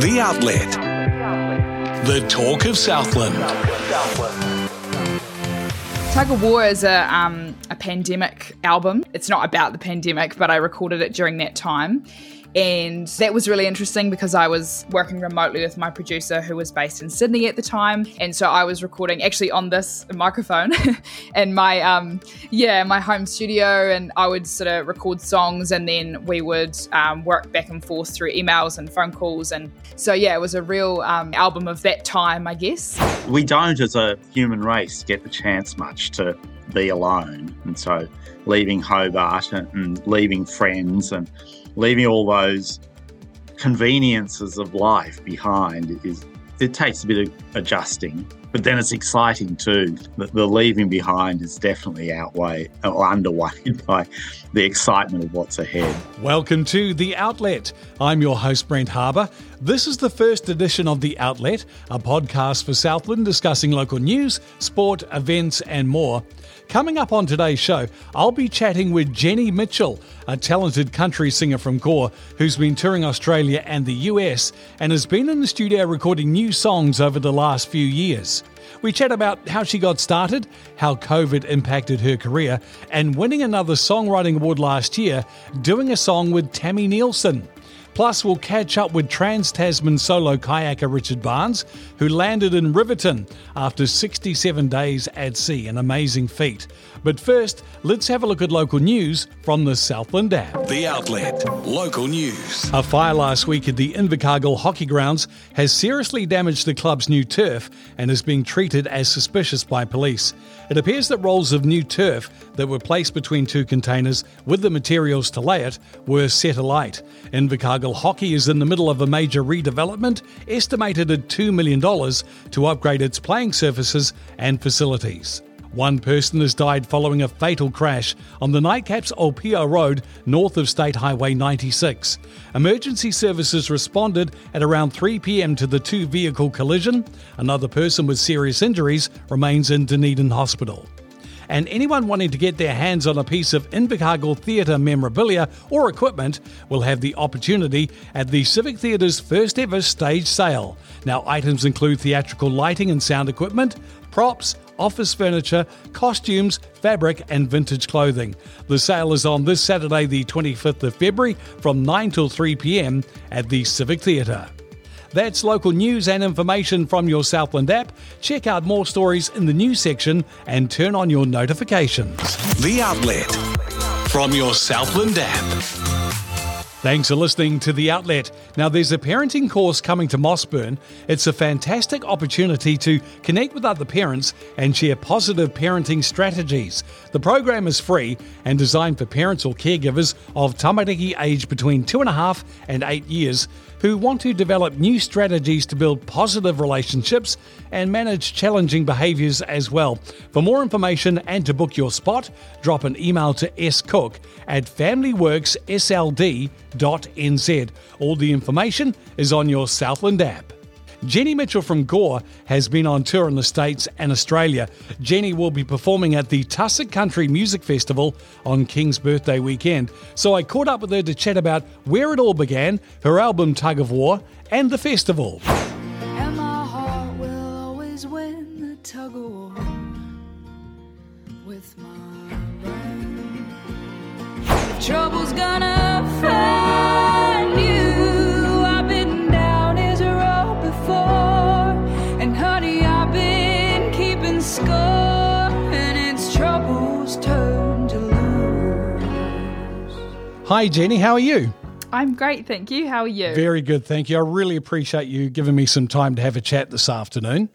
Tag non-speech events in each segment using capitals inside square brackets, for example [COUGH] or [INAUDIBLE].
The Outlet. The Talk of Southland. Tug of War is a, um, a pandemic album. It's not about the pandemic, but I recorded it during that time. And that was really interesting because I was working remotely with my producer who was based in Sydney at the time. And so I was recording actually on this microphone [LAUGHS] in my, um, yeah, my home studio. And I would sort of record songs and then we would um, work back and forth through emails and phone calls. And so, yeah, it was a real um, album of that time, I guess. We don't, as a human race, get the chance much to be alone. And so leaving Hobart and, and leaving friends and leaving all those conveniences of life behind is it takes a bit of adjusting but then it's exciting too. The, the leaving behind is definitely outweighed or underweighed [LAUGHS] by the excitement of what's ahead. Welcome to the outlet. I'm your host brent harbour. This is the first edition of the outlet a podcast for southland discussing local news sport events and more Coming up on today's show, I'll be chatting with Jenny Mitchell, a talented country singer from Gore who's been touring Australia and the US and has been in the studio recording new songs over the last few years. We chat about how she got started, how COVID impacted her career, and winning another songwriting award last year, doing a song with Tami Neilson. Plus, we'll catch up with Trans Tasman solo kayaker Richard Barnes, who landed in Riverton after 67 days at sea, an amazing feat. But first, let's have a look at local news from the Southland app. The Outlet, local news. A fire last week at the Invercargill hockey grounds has seriously damaged the club's new turf and is being treated as suspicious by police. It appears that rolls of new turf that were placed between two containers with the materials to lay it were set alight. Invercargill Hockey is in the middle of a major redevelopment, estimated at $2 million to upgrade its playing surfaces and facilities. One person has died following a fatal crash on the Nightcaps Opio Road north of State Highway 96. Emergency services responded at around 3 pm to the two vehicle collision. Another person with serious injuries remains in Dunedin Hospital and anyone wanting to get their hands on a piece of Invercargill Theatre memorabilia or equipment will have the opportunity at the Civic Theatre's first ever stage sale. Now, items include theatrical lighting and sound equipment, props, office furniture, costumes, fabric, and vintage clothing. The sale is on this Saturday, the 25th of February, from 9 till 3 pm at the Civic Theatre. That's local news and information from your Southland app. Check out more stories in the news section and turn on your notifications. The Outlet from your Southland app. Thanks for listening to The Outlet. Now, there's a parenting course coming to Mossburn. It's a fantastic opportunity to connect with other parents and share positive parenting strategies. The program is free and designed for parents or caregivers of tamariki age between two and a half and eight years who want to develop new strategies to build positive relationships and manage challenging behaviours as well. For more information and to book your spot, drop an email to scook at familyworksSLD.nz. All the information is on your Southland app. Jenny Mitchell from Gore has been on tour in the States and Australia. Jenny will be performing at the Tussock Country Music Festival on King's birthday weekend. So I caught up with her to chat about where it all began, her album Tug of War, and the festival. My heart Hi, Jenny, how are you? I'm great, thank you. How are you? Very good, thank you. I really appreciate you giving me some time to have a chat this afternoon.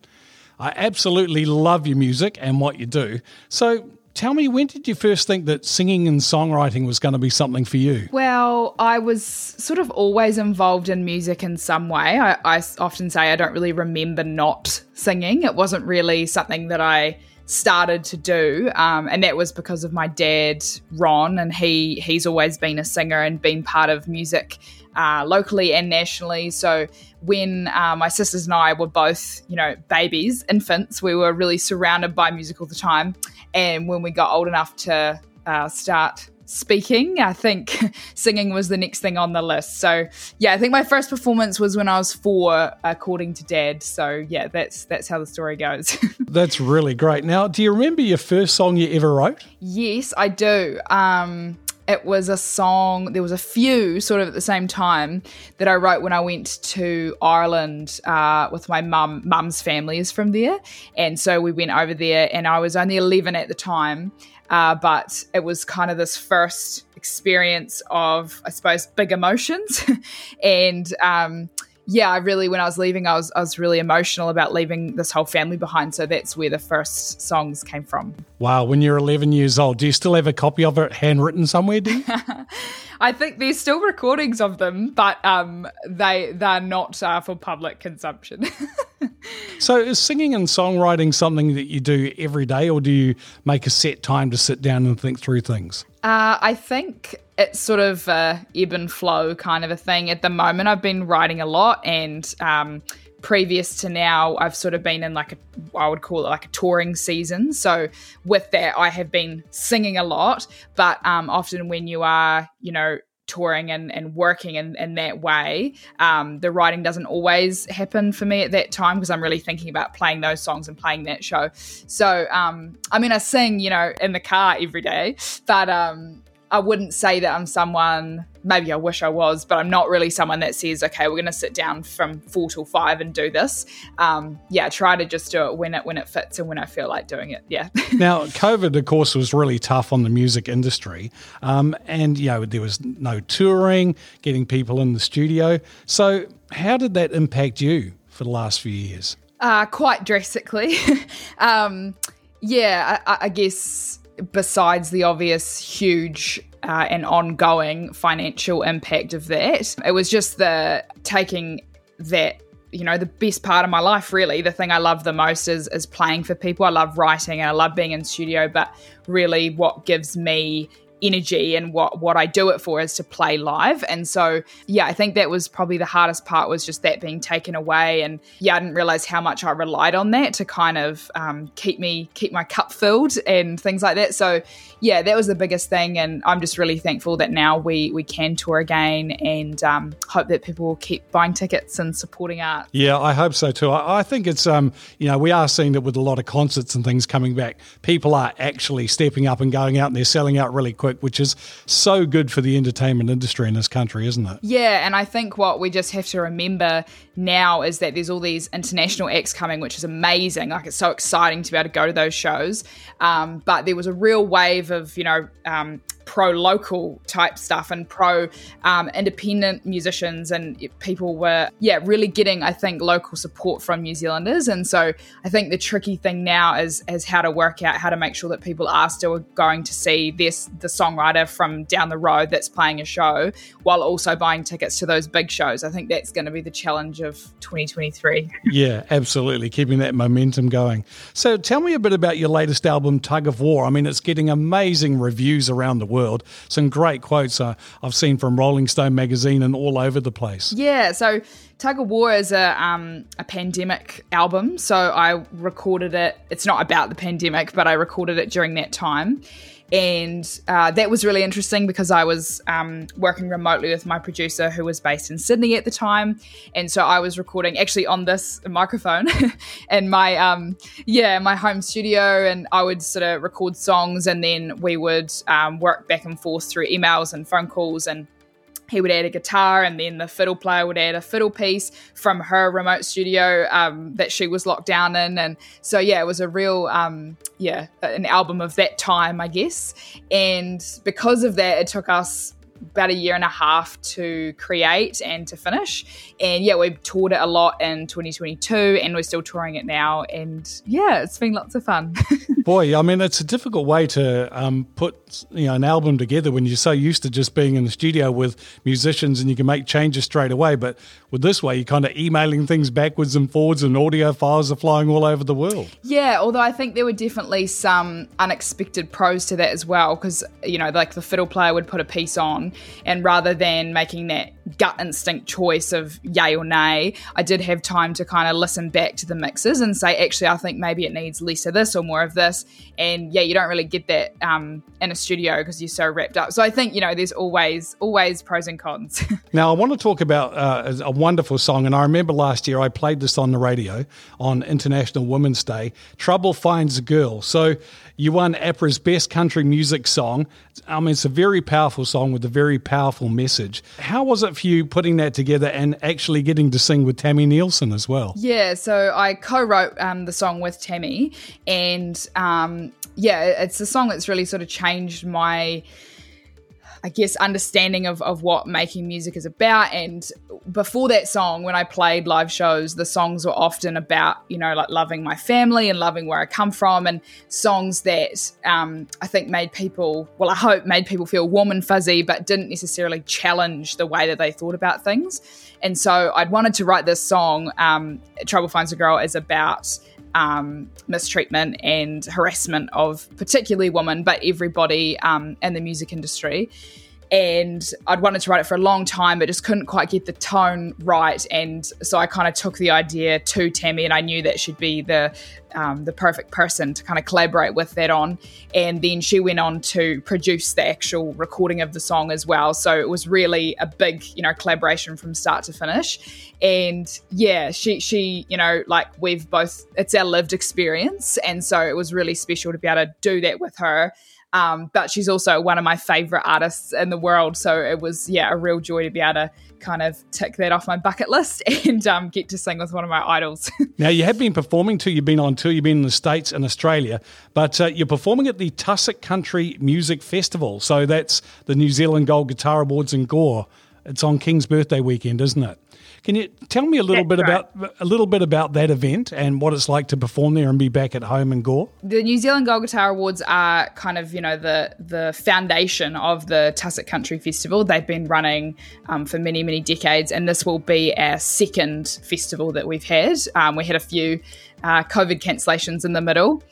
I absolutely love your music and what you do. So, tell me, when did you first think that singing and songwriting was going to be something for you? Well, I was sort of always involved in music in some way. I often say I don't really remember not singing. It wasn't really something that I started to do, um, and that was because of my dad, Ron, and he he's always been a singer and been part of music uh, locally and nationally. So when uh, my sisters and I were both, you know, babies, infants, we were really surrounded by music all the time. And when we got old enough to uh, start speaking. I think [LAUGHS] singing was the next thing on the list. So yeah, I think my first performance was when I was four, according to Dad. So yeah, that's that's how the story goes. [LAUGHS] That's really great. Now, do you remember your first song you ever wrote? yes, I do. Um, it was a song. There was a few sort of at the same time that I wrote when I went to Ireland uh, with my mum. Mum's family is from there, and so we went over there. And I was only eleven at the time, uh, but it was kind of this first experience of, I suppose, big emotions, [LAUGHS] and. Um, yeah, I really when I was leaving, I was I was really emotional about leaving this whole family behind. So that's where the first songs came from. Wow, when you're 11 years old, do you still have a copy of it handwritten somewhere? Do you? [LAUGHS] I think there's still recordings of them, but um, they they're not uh, for public consumption. [LAUGHS] so, is singing and songwriting something that you do every day, or do you make a set time to sit down and think through things? Uh, I think it's sort of a ebb and flow kind of a thing. At the moment, I've been writing a lot, and um, previous to now, I've sort of been in like a, I would call it like a touring season. So with that, I have been singing a lot, but um, often when you are, you know, touring and, and working in, in that way, um, the writing doesn't always happen for me at that time because I'm really thinking about playing those songs and playing that show. So, um, I mean, I sing, you know, in the car every day, but um, I wouldn't say that I'm someone, maybe I wish I was, but I'm not really someone that says, okay, we're going to sit down from four till five and do this. Um, yeah, try to just do it when it when it fits and when I feel like doing it. Yeah. [LAUGHS] now, COVID, of course, was really tough on the music industry, um, and you know there was no touring, getting people in the studio. So, how did that impact you for the last few years? Uh, quite drastically. [LAUGHS] um, yeah, I, I guess besides the obvious huge uh, and ongoing financial impact of that, it was just the taking that you know the best part of my life really. The thing i love the most is is playing for people. I love writing and i love being in studio but really what gives me energy and what what I do it for is to play live. And so yeah, I think that was probably the hardest part was just that being taken away. And yeah, I didn't realize how much I relied on that to kind of um, keep me keep my cup filled and things like that. So yeah, that was the biggest thing. And I'm just really thankful that now we we can tour again and um, hope that people will keep buying tickets and supporting art. Yeah, I hope so too. I, I think it's um you know we are seeing that with a lot of concerts and things coming back, people are actually stepping up and going out and they're selling out really quick which is so good for the entertainment industry in this country, isn't it? Yeah, and I think what we just have to remember now is that there's all these international acts coming, which is amazing. Like it's so exciting to be able to go to those shows. Um, but there was a real wave of, you know, um, pro local type stuff and pro um, independent musicians and people were yeah really getting I think local support from New Zealanders. And so I think the tricky thing now is is how to work out how to make sure that people are still going to see this the songwriter from down the road that's playing a show while also buying tickets to those big shows. I think that's going to be the challenge of 2023 yeah absolutely. Keeping that momentum going. So tell me a bit about your latest album Tug of War. I mean it's getting amazing reviews around the world. Some great quotes uh, I've seen from Rolling Stone magazine and all over the place. Yeah, so Tug of War is a um, a pandemic album. So I recorded it. It's not about the pandemic, but I recorded it during that time. And uh, that was really interesting because I was um, working remotely with my producer who was based in Sydney at the time. And so I was recording actually on this microphone [LAUGHS] in my, um, yeah, my home studio. And I would sort of record songs and then we would um, work back and forth through emails and phone calls and he would add a guitar and then the fiddle player would add a fiddle piece from her remote studio um, that she was locked down in. And so yeah it was a real um, yeah an album of that time i guess. And because of that it took us about a year and a half to create and to finish. And yeah, we've toured it a lot in 2022 and we're still touring it now. And yeah, it's been lots of fun. [LAUGHS] Boy, I mean, it's a difficult way to um, put you know an album together when you're so used to just being in the studio with musicians and you can make changes straight away. But with this way, you're kind of emailing things backwards and forwards, and audio files are flying all over the world. Yeah, although I think there were definitely some unexpected pros to that as well, because you know, like the fiddle player would put a piece on, and rather than making that gut instinct choice of yay or nay. I did have time to kind of listen back to the mixes and say, actually, I think maybe it needs less of this or more of this. And yeah, you don't really get that um, in a studio because you're so wrapped up. So I think you know, there's always always pros and cons. [LAUGHS] now I want to talk about uh, a wonderful song, and I remember last year I played this on the radio on International Women's Day. Trouble finds a girl. So you won APRA's Best Country Music Song. I mean, it's a very powerful song with a very powerful message. How was it for you putting that together and actually getting to sing with Tami Neilson as well? Yeah, so I co-wrote um, the song with Tammy, and um, yeah, it's a song that's really sort of changed my I guess, understanding of, of what making music is about. And before that song, when I played live shows, the songs were often about, you know, like loving my family and loving where I come from, and songs that um, I think made people, well, I hope made people feel warm and fuzzy, but didn't necessarily challenge the way that they thought about things. And so I'd wanted to write this song, um, Trouble Finds a Girl, is about um, mistreatment and harassment of particularly women, but everybody um, in the music industry. And I'd wanted to write it for a long time, but just couldn't quite get the tone right. And so I kind of took the idea to Tami, and I knew that she'd be the um, the perfect person to kind of collaborate with that on. And then she went on to produce the actual recording of the song as well. So it was really a big, you know, collaboration from start to finish. And yeah, she she, you know, like we've both it's our lived experience. And so it was really special to be able to do that with her. Um, but she's also one of my favorite artists in the world. So it was, yeah, a real joy to be able to kind of tick that off my bucket list [LAUGHS] and um, get to sing with one of my idols. [LAUGHS] now, you have been performing too. You've been on tour, you've been in the States and Australia, but uh, you're performing at the Tussock Country Music Festival. So that's the New Zealand Gold Guitar Awards in Gore. It's on King's birthday weekend, isn't it? Can you tell me a little That's bit right. about a little bit about that event and what it's like to perform there and be back at home in Gore? The New Zealand Gold Guitar Awards are kind of you know the the foundation of the Tussock Country Festival. They've been running um, for many many decades, and this will be our second festival that we've had. Um, we had a few uh, COVID cancellations in the middle.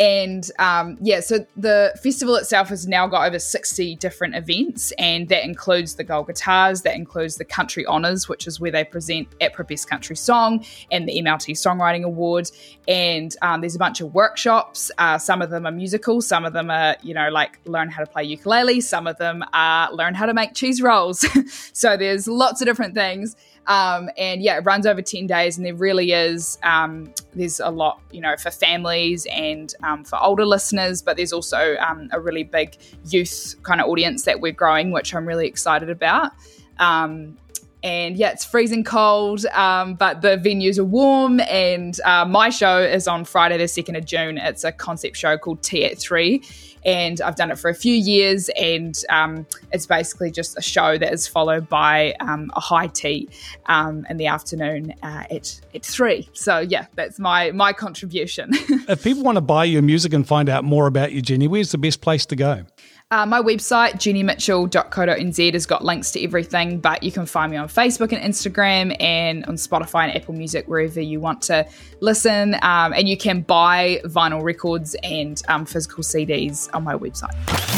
And um, yeah, so the festival itself has now got over 60 different events, and that includes the Gold Guitars, that includes the Country Honours, which is where they present APRA Best Country Song and the MLT Songwriting Award. And um, there's a bunch of workshops. Uh, some of them are musical, some of them are, you know, like learn how to play ukulele, some of them are learn how to make cheese rolls. [LAUGHS] so there's lots of different things. Um, and yeah, it runs over 10 days, and there really is, um, there's a lot, you know, for families and um, for older listeners, but there's also um, a really big youth kind of audience that we're growing, which I'm really excited about. Um, and yeah, it's freezing cold, um, but the venues are warm. And uh, my show is on Friday, the 2nd of June. It's a concept show called Tea at Three and I've done it for a few years. And um, it's basically just a show that is followed by um, a high tea um, in the afternoon uh, at at three. So yeah, that's my my contribution. [LAUGHS] if people want to buy your music and find out more about you, Jenny, where's the best place to go? Uh, my website, jennymitchell.co.nz, has got links to everything, but you can find me on Facebook and Instagram and on Spotify and Apple Music, wherever you want to listen. Um, and you can buy vinyl records and um, physical CDs on my website.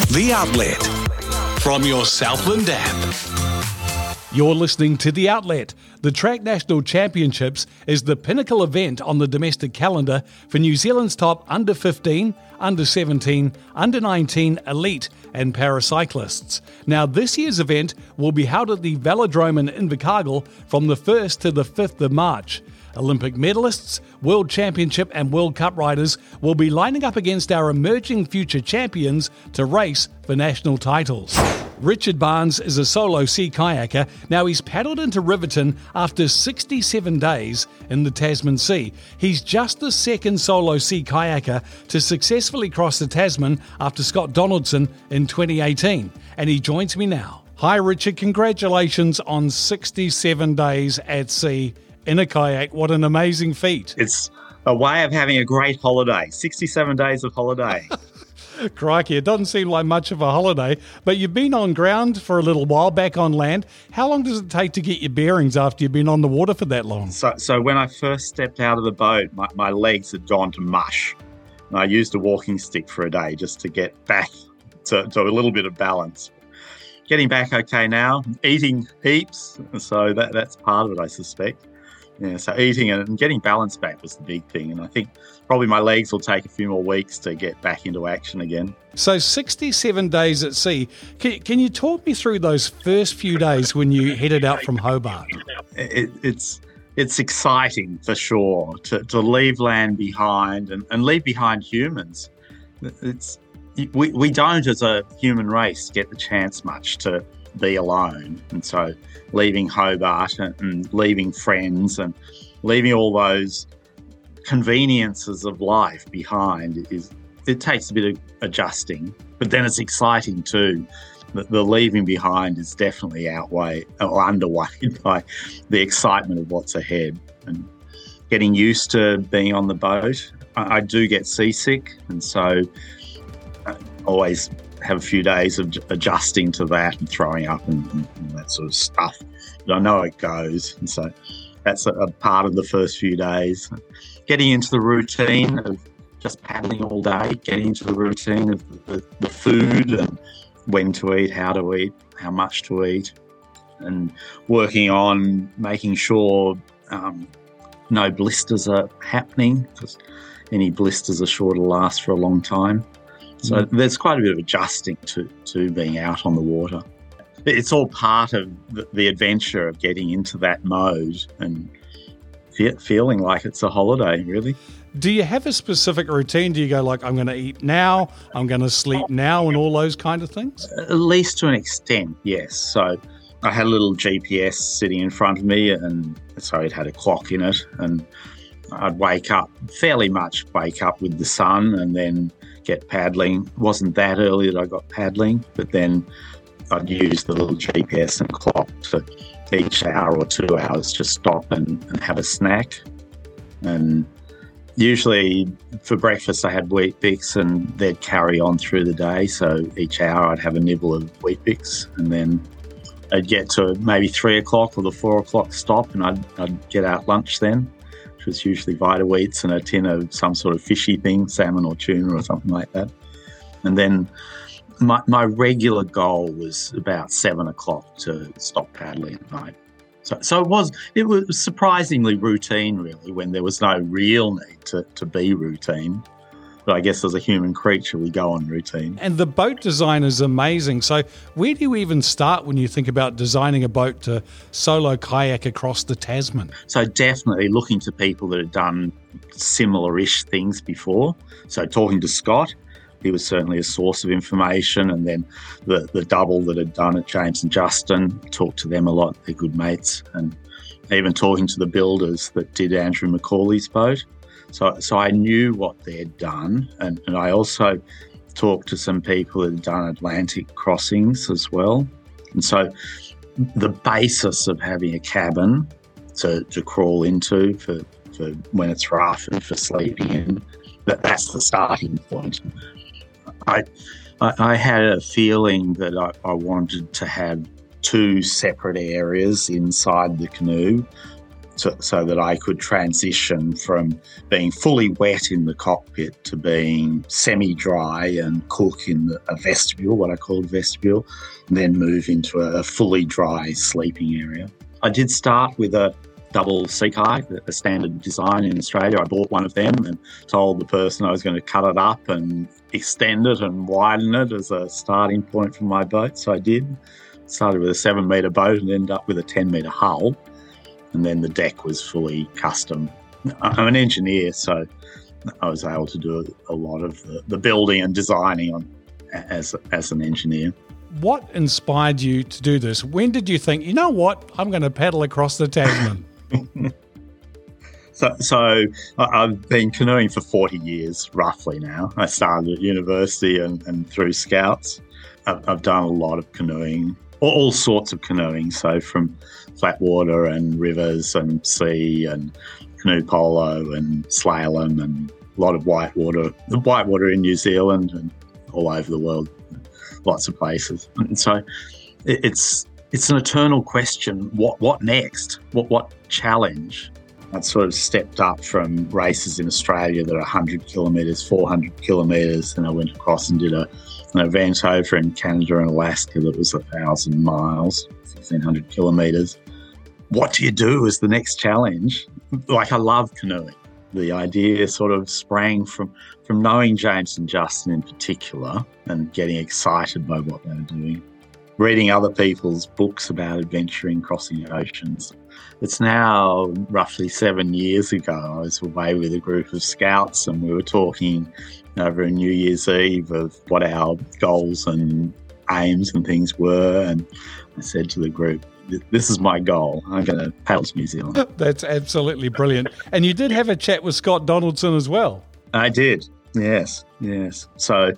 The Outlet from your Southland app. You're listening to The Outlet. The Track National Championships is the pinnacle event on the domestic calendar for New Zealand's top under 15, under 17, under 19 elite and paracyclists. Now, this year's event will be held at the Velodrome in Invercargill from the 1st to the 5th of March. Olympic medalists, World Championship, and World Cup riders will be lining up against our emerging future champions to race for national titles. Richard Barnes is a solo sea kayaker. Now he's paddled into Riverton after 67 days in the Tasman Sea. He's just the second solo sea kayaker to successfully cross the Tasman after Scott Donaldson in 2018. And he joins me now. Hi, Richard. Congratulations on 67 days at sea in a kayak. What an amazing feat. It's a way of having a great holiday 67 days of holiday. [LAUGHS] Crikey, it doesn't seem like much of a holiday, but you've been on ground for a little while, back on land. How long does it take to get your bearings after you've been on the water for that long? So, so when I first stepped out of the boat, my, my legs had gone to mush. And I used a walking stick for a day just to get back to, to a little bit of balance. getting back okay now. Eating heaps, so that that's part of it, I suspect. Yeah, so eating and getting balance back was the big thing, and I think probably my legs will take a few more weeks to get back into action again. So, 67 days at sea. Can, can you talk me through those first few days when you headed out from Hobart? It, it's it's exciting for sure to, to leave land behind and, and leave behind humans. It's we, we don't as a human race get the chance much to be alone. And so leaving Hobart and, and leaving friends and leaving all those conveniences of life behind is it takes a bit of adjusting, but then it's exciting too. The, the leaving behind is definitely outweighed or underweighed by the excitement of what's ahead and getting used to being on the boat. I, I do get seasick, and so I always have a few days of adjusting to that and throwing up and, and, and that sort of stuff. But I know it goes, and so that's a, a part of the first few days. Getting into the routine of just paddling all day, getting into the routine of the, the, food and when to eat, how to eat, how much to eat, and working on making sure um, no blisters are happening because any blisters are sure to last for a long time. So mm. there's quite a bit of adjusting to, to being out on the water. It's all part of the, the adventure of getting into that mode and fe- feeling like it's a holiday, really. Do you have a specific routine? Do you go like, I'm going to eat now, I'm going to sleep now, and all those kind of things? At least to an extent, yes. So I had a little GPS sitting in front of me, and so it had a clock in it, and I'd wake up fairly much wake up with the sun, and then get paddling. It wasn't that early that I got paddling, but then I'd use the little GPS and clock to each hour or two hours just stop and, and have a snack. And usually for breakfast, I had Weet-Bix and they'd carry on through the day. So each hour I'd have a nibble of Weet-Bix and then I'd get to maybe three o'clock or the four o'clock stop and I'd, I'd get out lunch then, which was usually Vita-Weats and a tin of some sort of fishy thing, salmon or tuna or something like that. And then my, my regular goal was about seven o'clock to stop paddling at night. So, so it was it was surprisingly routine, really, when there was no real need to, to be routine. But I guess as a human creature, we go on routine. And the boat design is amazing. So, where do you even start when you think about designing a boat to solo kayak across the Tasman? So, definitely looking to people that have done similar ish things before. So, talking to Scott, he was certainly a source of information. And then the, the double that had done it, James and Justin, talked to them a lot. They're good mates. And even talking to the builders that did Andrew McAuley's boat. So, so I knew what they'd done. And, and I also talked to some people who'd done Atlantic crossings as well. And so the basis of having a cabin to, to crawl into for, for when it's rough and for sleeping in, that, that's the starting point. I, I, I had a feeling that I, I wanted to have two separate areas inside the canoe so, so, that I could transition from being fully wet in the cockpit to being semi dry and cook in the, a vestibule, what I called vestibule, and then move into a fully dry sleeping area. I did start with a double Seakai, a standard design in Australia. I bought one of them and told the person I was going to cut it up and extend it and widen it as a starting point for my boat. So I did. Started with a seven metre boat and ended up with a 10 metre hull. And then the deck was fully custom. I'm an engineer, so I was able to do a lot of the, the building and designing on as, as an engineer. What inspired you to do this? When did you think, you know what, I'm going to paddle across the Tasman? [LAUGHS] So, so I've been canoeing for 40 years, roughly now. I started at university and, and through Scouts. I've, I've, done a lot of canoeing, all, sorts of canoeing. So, from flat water and rivers and sea and canoe polo and slalom and a lot of whitewater, the whitewater in New Zealand and all over the world, lots of places. And so it, it's it's an eternal question. What what next? What what challenge? I'd sort of stepped up from races in Australia that are 100 kilometres, 400 kilometres, and I went across and did a an event over in Canada and Alaska that was a thousand miles, 1600 kilometers. What do you do as the next challenge? Like, I love canoeing. The idea sort of sprang from, from knowing James and Justin in particular and getting excited by what they were doing, reading other people's books about adventuring, crossing oceans. It's now roughly seven years ago. I was away with a group of scouts and we were talking over New Year's Eve of what our goals and aims and things were. And I said to the group, this is my goal. I'm going to paddle to New Zealand. That's absolutely brilliant. And you did have a chat with Scott Donaldson as well. I did. Yes, yes. So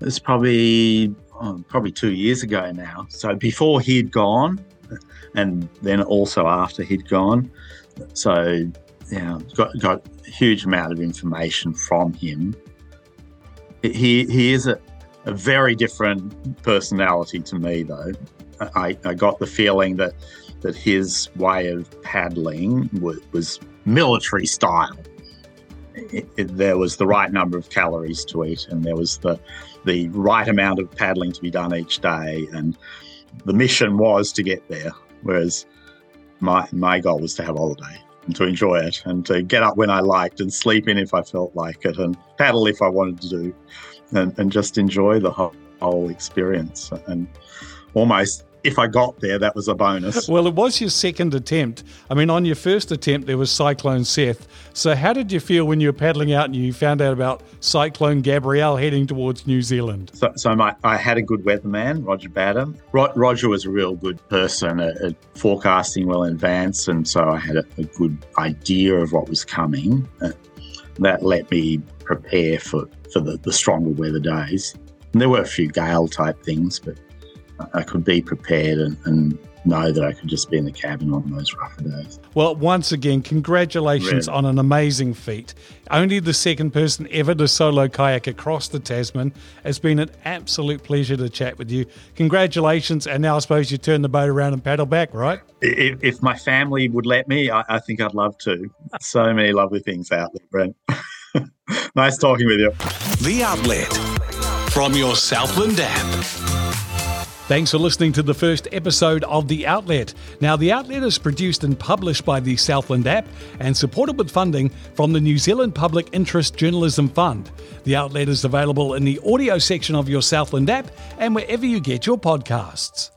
it's probably oh, probably two years ago now. So before he'd gone, and then also after he'd gone. So yeah, got got a huge amount of information from him. He he is a, a very different personality to me, though. I, I got the feeling that that his way of paddling was, was military style. It, it, there was the right number of calories to eat, and there was the the right amount of paddling to be done each day, and the mission was to get there. Whereas my my goal was to have a holiday to enjoy it, and to get up when I liked, and sleep in if I felt like it, and paddle if I wanted to do, and, and just enjoy the whole, whole experience. And almost if I got there, that was a bonus. Well, it was your second attempt. I mean, on your first attempt, there was Cyclone Seth. So, how did you feel when you were paddling out and you found out about Cyclone Gabrielle heading towards New Zealand? So, so my, I had a good weatherman, Roger Badham. Ro- Roger was a real good person at, at, forecasting well in advance, and so I had a, a good idea of what was coming. Uh, that let me prepare for, for the, the stronger weather days. And there were a few gale type things, but I could be prepared and, and, know that I could just be in the cabin on those rougher days. Well, once again, congratulations really? on an amazing feat. Only the second person ever to solo kayak across the Tasman. It's been an absolute pleasure to chat with you. Congratulations, and now I suppose you turn the boat around and paddle back, right? If, if my family would let me, I, I think I'd love to. [LAUGHS] So many lovely things out there, Brent. [LAUGHS] nice talking with you. The Outlet from your Southland app. Thanks for listening to the first episode of The Outlet. Now, The Outlet is produced and published by the Southland app and supported with funding from the New Zealand Public Interest Journalism Fund. The Outlet is available in the audio section of your Southland app and wherever you get your podcasts.